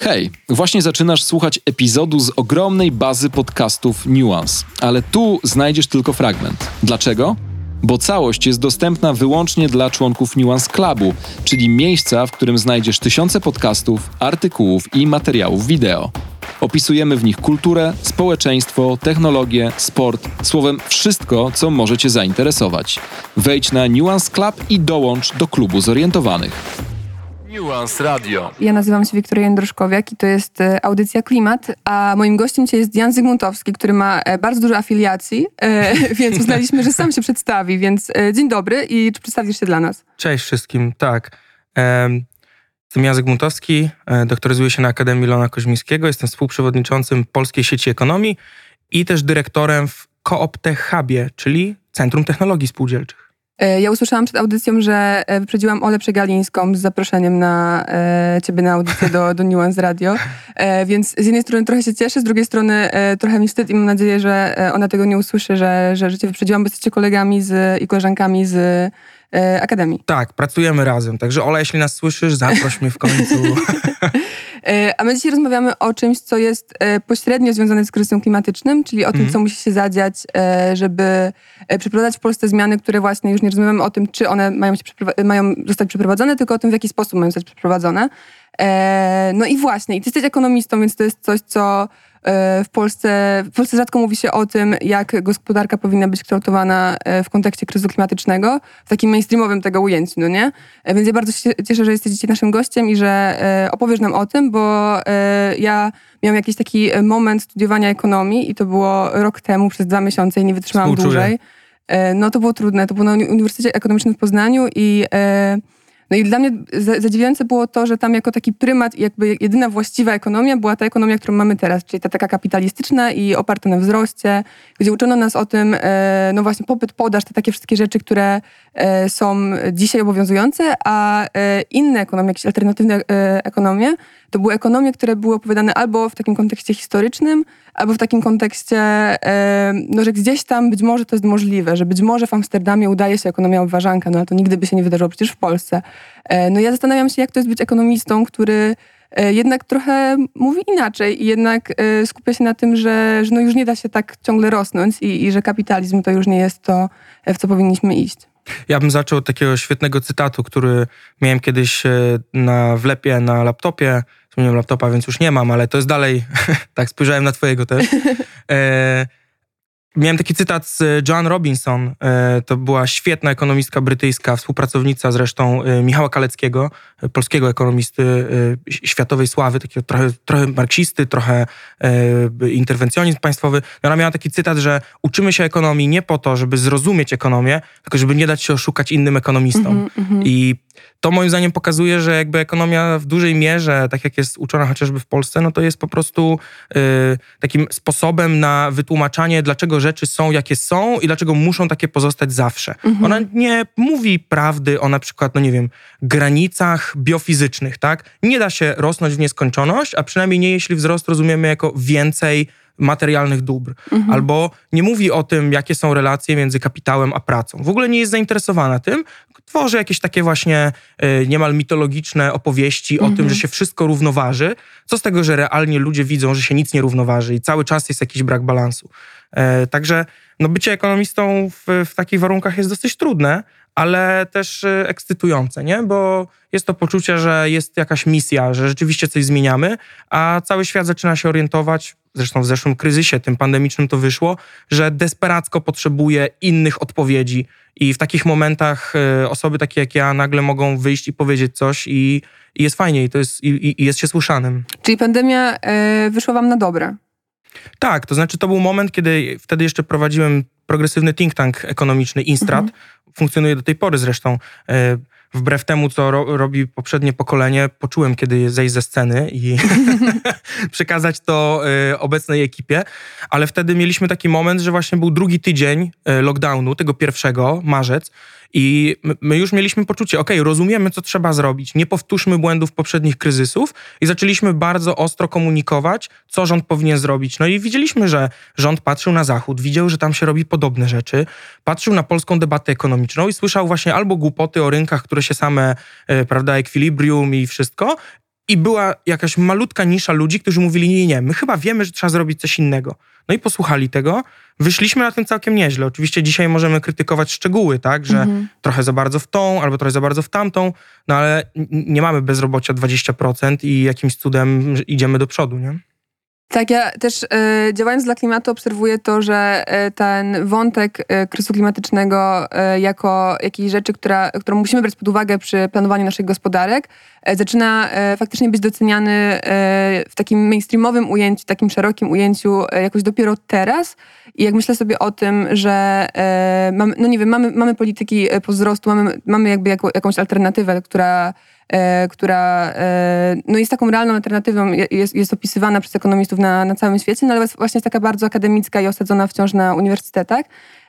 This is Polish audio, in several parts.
Hej, właśnie zaczynasz słuchać epizodu z ogromnej bazy podcastów Nuance, ale tu znajdziesz tylko fragment. Dlaczego? Bo całość jest dostępna wyłącznie dla członków Nuance Clubu, czyli miejsca, w którym znajdziesz tysiące podcastów, artykułów i materiałów wideo. Opisujemy w nich kulturę, społeczeństwo, technologię, sport, słowem wszystko, co może Cię zainteresować. Wejdź na Nuance Club i dołącz do klubu zorientowanych. Nuance Radio. Ja nazywam się Wiktoria Jędroszkowiak i to jest e, audycja Klimat, a moim gościem dzisiaj jest Jan Zygmuntowski, który ma e, bardzo dużo afiliacji, e, więc uznaliśmy, że sam się przedstawi, więc dzień dobry i czy przedstawisz się dla nas? Cześć wszystkim, tak. Em, Jestem Jan Zygmuntowski, doktoryzuję się na Akademii Lona Koźmińskiego, jestem współprzewodniczącym Polskiej Sieci Ekonomii i też dyrektorem w Coop Tech Hubie, czyli Centrum Technologii Spółdzielczych. E, Ja usłyszałam przed audycją, że e, wyprzedziłam Olę Przegalińską z zaproszeniem na e, ciebie na audycję do, do Nuance Radio, e, więc z jednej strony trochę się cieszę, z drugiej strony e, trochę mi wstyd i mam nadzieję, że e, ona tego nie usłyszy, że, że, że cię wyprzedziłam, bo jesteście kolegami z, i koleżankami z Akademii. Tak, pracujemy razem, także Ola, jeśli nas słyszysz, zaproś mnie w końcu. E, A my dzisiaj rozmawiamy o czymś, co jest e, pośrednio związane z kryzysem klimatycznym, czyli o tym, Mhm. co musi się zadziać, e, żeby przeprowadzać w Polsce zmiany, które właśnie już nie rozmawiamy o tym, czy one mają, się mają zostać przeprowadzone, tylko o tym, w jaki sposób mają zostać przeprowadzone. E, No i właśnie, i ty jesteś ekonomistą, więc to jest coś, co e, w Polsce, w Polsce rzadko mówi się o tym, jak gospodarka powinna być kształtowana e, w kontekście kryzysu klimatycznego, w takim mainstreamowym tego ujęciu, no nie? Więc ja bardzo się cieszę, że jesteś dzisiaj naszym gościem i że opowiesz nam o tym, bo ja miałam jakiś taki moment studiowania ekonomii i to było rok temu, przez dwa miesiące i nie wytrzymałam Współczuję. dłużej. No to było trudne, to było na Uni- Uniwersytecie Ekonomicznym w Poznaniu i no i dla mnie za- zadziwiające było to, że tam jako taki prymat, jakby jedyna właściwa ekonomia była ta ekonomia, którą mamy teraz, czyli ta taka kapitalistyczna i oparta na wzroście, gdzie uczono nas o tym, e, no właśnie popyt, podaż, te takie wszystkie rzeczy, które e, są dzisiaj obowiązujące, a e, inne ekonomie, jakieś alternatywne ekonomie, to były ekonomie, które były opowiadane albo w takim kontekście historycznym, albo w takim kontekście, no, że gdzieś tam być może to jest możliwe, że być może w Amsterdamie udaje się ekonomia obważanka, no ale to nigdy by się nie wydarzyło przecież w Polsce. E, no ja zastanawiam się, jak to jest być ekonomistą, który e, jednak trochę mówi inaczej i jednak e, skupia się na tym, że, że no już nie da się tak ciągle rosnąć i, i że kapitalizm to już nie jest to, w co powinniśmy iść. Ja bym zaczął od takiego świetnego cytatu, który miałem kiedyś e, na wlepie na laptopie. Zmieniłem laptopa, więc już nie mam, ale to jest dalej. tak, spojrzałem na twojego też. E, miałem taki cytat z Joan Robinson. E, to była świetna ekonomistka brytyjska, współpracownica zresztą e, Michała Kaleckiego, e, polskiego ekonomisty e, światowej sławy, takiego trochę, trochę marksisty, trochę e, interwencjonizm państwowy. No Ona miała taki cytat, że uczymy się ekonomii nie po to, żeby zrozumieć ekonomię, tylko żeby nie dać się oszukać innym ekonomistom. Mhm, mhm. I to moim zdaniem pokazuje, że jakby ekonomia w dużej mierze, tak jak jest uczona chociażby w Polsce, no to jest po prostu y, takim sposobem na wytłumaczanie, dlaczego rzeczy są, jakie są i dlaczego muszą takie pozostać zawsze. Ona nie mówi prawdy o na przykład, no nie wiem, granicach biofizycznych, tak? Nie da się rosnąć w nieskończoność, a przynajmniej nie jeśli wzrost rozumiemy jako więcej materialnych dóbr. Albo nie mówi o tym, jakie są relacje między kapitałem a pracą. W ogóle nie jest zainteresowana tym, tworzy jakieś takie właśnie y, niemal mitologiczne opowieści o tym, że się wszystko równoważy. Co z tego, że realnie ludzie widzą, że się nic nie równoważy i cały czas jest jakiś brak balansu. E, także no, bycie ekonomistą w, w takich warunkach jest dosyć trudne, ale też y, ekscytujące, nie? Bo jest to poczucie, że jest jakaś misja, że rzeczywiście coś zmieniamy, a cały świat zaczyna się orientować, zresztą w zeszłym kryzysie, tym pandemicznym to wyszło, że desperacko potrzebuje innych odpowiedzi i w takich momentach y, osoby takie jak ja nagle mogą wyjść i powiedzieć coś i, i jest fajnie i, to jest, i, i- jest się słyszanym. Czyli pandemia e, wyszła wam na dobre. Tak, to znaczy to był moment, kiedy wtedy jeszcze prowadziłem progresywny think tank ekonomiczny Instrat. Funkcjonuje do tej pory zresztą. E, Wbrew temu, co ro, robi poprzednie pokolenie, poczułem, kiedy zejść ze sceny i przekazać to e, obecnej ekipie. Ale wtedy mieliśmy taki moment, że właśnie był drugi tydzień e, lockdownu, tego pierwszego, marzec. I my- już mieliśmy poczucie, ok, rozumiemy, co trzeba zrobić, nie powtórzmy błędów poprzednich kryzysów i zaczęliśmy bardzo ostro komunikować, co rząd powinien zrobić. No i widzieliśmy, że rząd patrzył na Zachód, widział, że tam się robi podobne rzeczy, patrzył na polską debatę ekonomiczną i słyszał właśnie albo głupoty o rynkach, które się same, e, prawda, ekwilibrium i wszystko, i była jakaś malutka nisza ludzi, którzy mówili, nie, nie, my chyba wiemy, że trzeba zrobić coś innego. No i posłuchali tego, wyszliśmy na tym całkiem nieźle. Oczywiście dzisiaj możemy krytykować szczegóły, tak, że Mhm. trochę za bardzo w tą, albo trochę za bardzo w tamtą, no ale nie mamy bezrobocia 20% i jakimś cudem idziemy do przodu, nie? Tak, ja też e, działając dla klimatu obserwuję to, że e, ten wątek e, kryzysu klimatycznego e, jako jakiejś rzeczy, która, którą musimy brać pod uwagę przy planowaniu naszych gospodarek, zaczyna e, faktycznie być doceniany e, w takim mainstreamowym ujęciu, takim szerokim ujęciu e, jakoś dopiero teraz. I jak myślę sobie o tym, że e, mamy, no nie wiem, mamy, mamy polityki e, powzrostu, mamy, mamy jakby jako, jakąś alternatywę, która e, która e, no jest taką realną alternatywą, je- jest, jest opisywana przez ekonomistów na, na całym świecie, no ale właśnie jest taka bardzo akademicka i osadzona wciąż na uniwersytetach.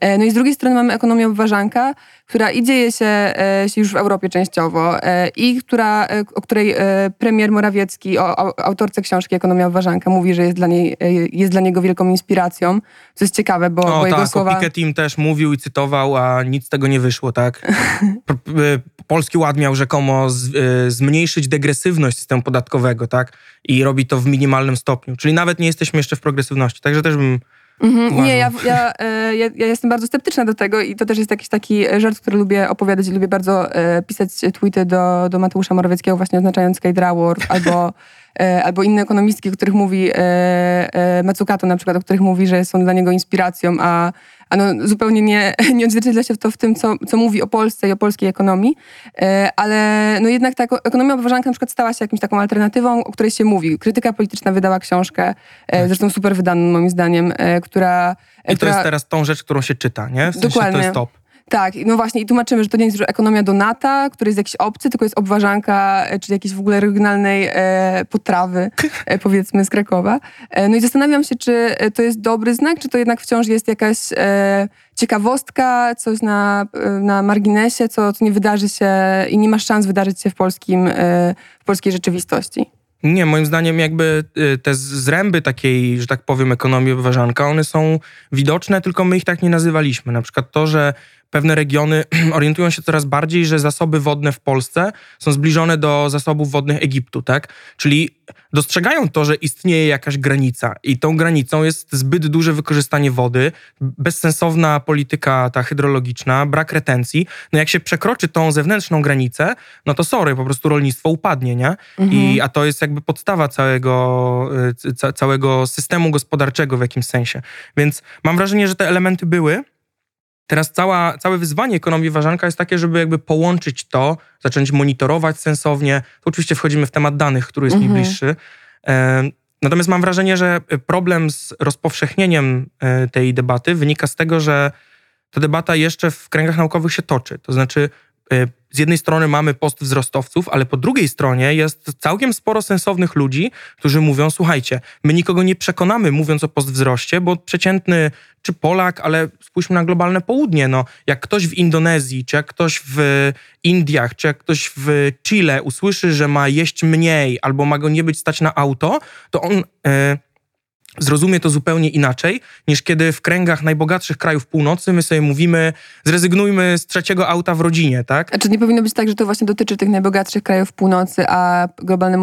E, No i z drugiej strony mamy ekonomię obważanka, która i dzieje się, e, się już w Europie częściowo e, i która, o której premier Morawiecki, o, o autorce książki Ekonomia obważanka mówi, że jest dla, niej, jest dla niego wielką inspiracją, co jest ciekawe, bo, O bo jego tak, słowa... o też mówił i cytował, a nic z tego nie wyszło, tak? Polski Ład miał rzekomo z, y, zmniejszyć degresywność systemu podatkowego, tak? I robi to w minimalnym stopniu. Czyli nawet nie jesteśmy jeszcze w progresywności. Także też bym Mhm, nie, ja, ja, e, ja, ja jestem bardzo sceptyczna do tego i to też jest jakiś taki żart, który lubię opowiadać i lubię bardzo e, pisać tweety do, do Mateusza Morawieckiego właśnie oznaczając Skate War albo, e, albo inne ekonomistki, o których mówi e, e, Matsukato na przykład, o których mówi, że są dla niego inspiracją, a, a no, zupełnie nie, nie odzwierciedla się to w tym, co, co mówi o Polsce i o polskiej ekonomii, e, ale no jednak ta eko- ekonomia obważanka na przykład stała się jakimś taką alternatywą, o której się mówi. Krytyka polityczna wydała książkę, e, zresztą super wydaną moim zdaniem, e, która... I to która, jest teraz tą rzecz, którą się czyta, nie? W sensie to Dokładnie. jest top. Tak, no właśnie i tłumaczymy, że to nie jest że ekonomia donata, który jest jakiś obcy, tylko jest obważanka, e, czy jakiejś w ogóle regionalnej e, potrawy, e, powiedzmy z Krakowa. E, no i zastanawiam się, czy e, to jest dobry znak, czy to jednak wciąż jest jakaś e, ciekawostka, coś na, na marginesie, co, co nie wydarzy się i nie ma szans wydarzyć się w, polskim, w polskiej rzeczywistości. Nie, moim zdaniem jakby te zręby takiej, że tak powiem, ekonomii obważanka, one są widoczne, tylko my ich tak nie nazywaliśmy. Na przykład to, że pewne regiony orientują się coraz bardziej, że zasoby wodne w Polsce są zbliżone do zasobów wodnych Egiptu, tak? Czyli dostrzegają to, że istnieje jakaś granica i tą granicą jest zbyt duże wykorzystanie wody, bezsensowna polityka ta hydrologiczna, brak retencji. No jak się przekroczy tą zewnętrzną granicę, no to sorry, po prostu rolnictwo upadnie, nie? I, a to jest jakby podstawa całego, y, ca, całego systemu gospodarczego w jakimś sensie. Więc mam wrażenie, że te elementy były. Teraz cała, całe wyzwanie ekonomii ważanka jest takie, żeby jakby połączyć to, zacząć monitorować sensownie. To oczywiście wchodzimy w temat danych, który jest mi Mhm. bliższy. E, Natomiast mam wrażenie, że problem z rozpowszechnieniem e, tej debaty wynika z tego, że ta debata jeszcze w kręgach naukowych się toczy. To znaczy, e, z jednej strony mamy post wzrostowców, ale po drugiej stronie jest całkiem sporo sensownych ludzi, którzy mówią: Słuchajcie, my nikogo nie przekonamy, mówiąc o postwzroście, bo przeciętny czy Polak, ale spójrzmy na globalne południe. No, jak ktoś w Indonezji, czy jak ktoś w Indiach, czy jak ktoś w Chile usłyszy, że ma jeść mniej albo ma go nie być stać na auto, to on. E, zrozumie to zupełnie inaczej, niż kiedy w kręgach najbogatszych krajów północy my sobie mówimy, zrezygnujmy z trzeciego auta w rodzinie, tak? A czy nie powinno być tak, że to właśnie dotyczy tych najbogatszych krajów północy, a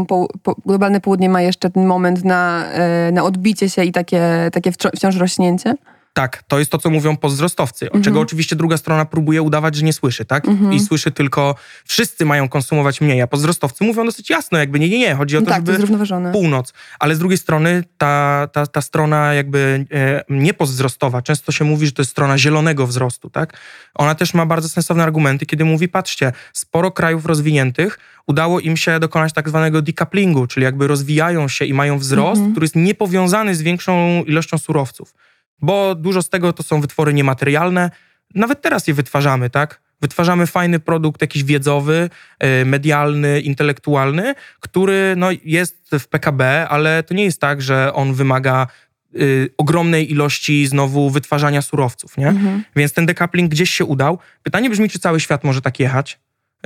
poł- po, globalne południe ma jeszcze ten moment na, e, na odbicie się i takie, takie wcią- wciąż rośnięcie? Tak, to jest to, co mówią pozdrostowcy, o czego oczywiście druga strona próbuje udawać, że nie słyszy, tak? I słyszy tylko, wszyscy mają konsumować mniej, a pozdrostowcy mówią dosyć jasno, jakby nie, nie, nie, chodzi o to, tak, to żeby jest zrównoważone. północ. Ale z drugiej strony ta, ta, ta strona jakby e, niepozwzrostowa, często się mówi, że to jest strona zielonego wzrostu, tak? Ona też ma bardzo sensowne argumenty, kiedy mówi, patrzcie, sporo krajów rozwiniętych udało im się dokonać tak zwanego decouplingu, czyli jakby rozwijają się i mają wzrost, który jest niepowiązany z większą ilością surowców. Bo dużo z tego to są wytwory niematerialne. Nawet teraz je wytwarzamy, tak? Wytwarzamy fajny produkt jakiś wiedzowy, e, medialny, intelektualny, który no, jest w PKB, ale to nie jest tak, że on wymaga y, ogromnej ilości znowu wytwarzania surowców, nie? Mhm. Więc ten decoupling gdzieś się udał. Pytanie brzmi, czy cały świat może tak jechać?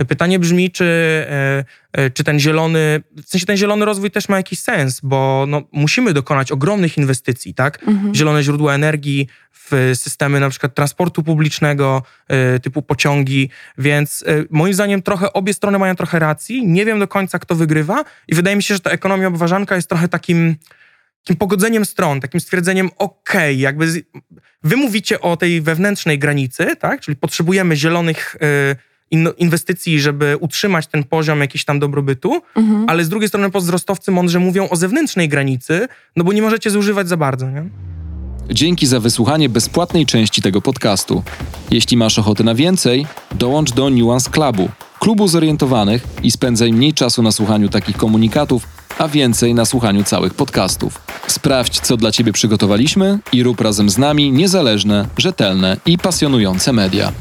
Pytanie brzmi, czy, e, e, czy ten zielony, w sensie ten zielony rozwój też ma jakiś sens, bo no, musimy dokonać ogromnych inwestycji, tak? Mhm. Zielone źródła energii w systemy na przykład transportu publicznego, e, typu pociągi, więc moim zdaniem trochę obie strony mają trochę racji. Nie wiem do końca, kto wygrywa i wydaje mi się, że ta ekonomia obważanka jest trochę takim takim pogodzeniem stron, takim stwierdzeniem, okej, jakby z, wy mówicie o tej wewnętrznej granicy, tak? Czyli potrzebujemy zielonych y, inwestycji, żeby utrzymać ten poziom jakiś tam dobrobytu, Mhm. ale z drugiej strony pozdrostowcy mądrze mówią o zewnętrznej granicy, no bo nie możecie zużywać za bardzo, nie? Dzięki za wysłuchanie bezpłatnej części tego podcastu. Jeśli masz ochotę na więcej, dołącz do Nuance Clubu, klubu zorientowanych i spędzaj mniej czasu na słuchaniu takich komunikatów, a więcej na słuchaniu całych podcastów. Sprawdź, co dla Ciebie przygotowaliśmy i rób razem z nami niezależne, rzetelne i pasjonujące media.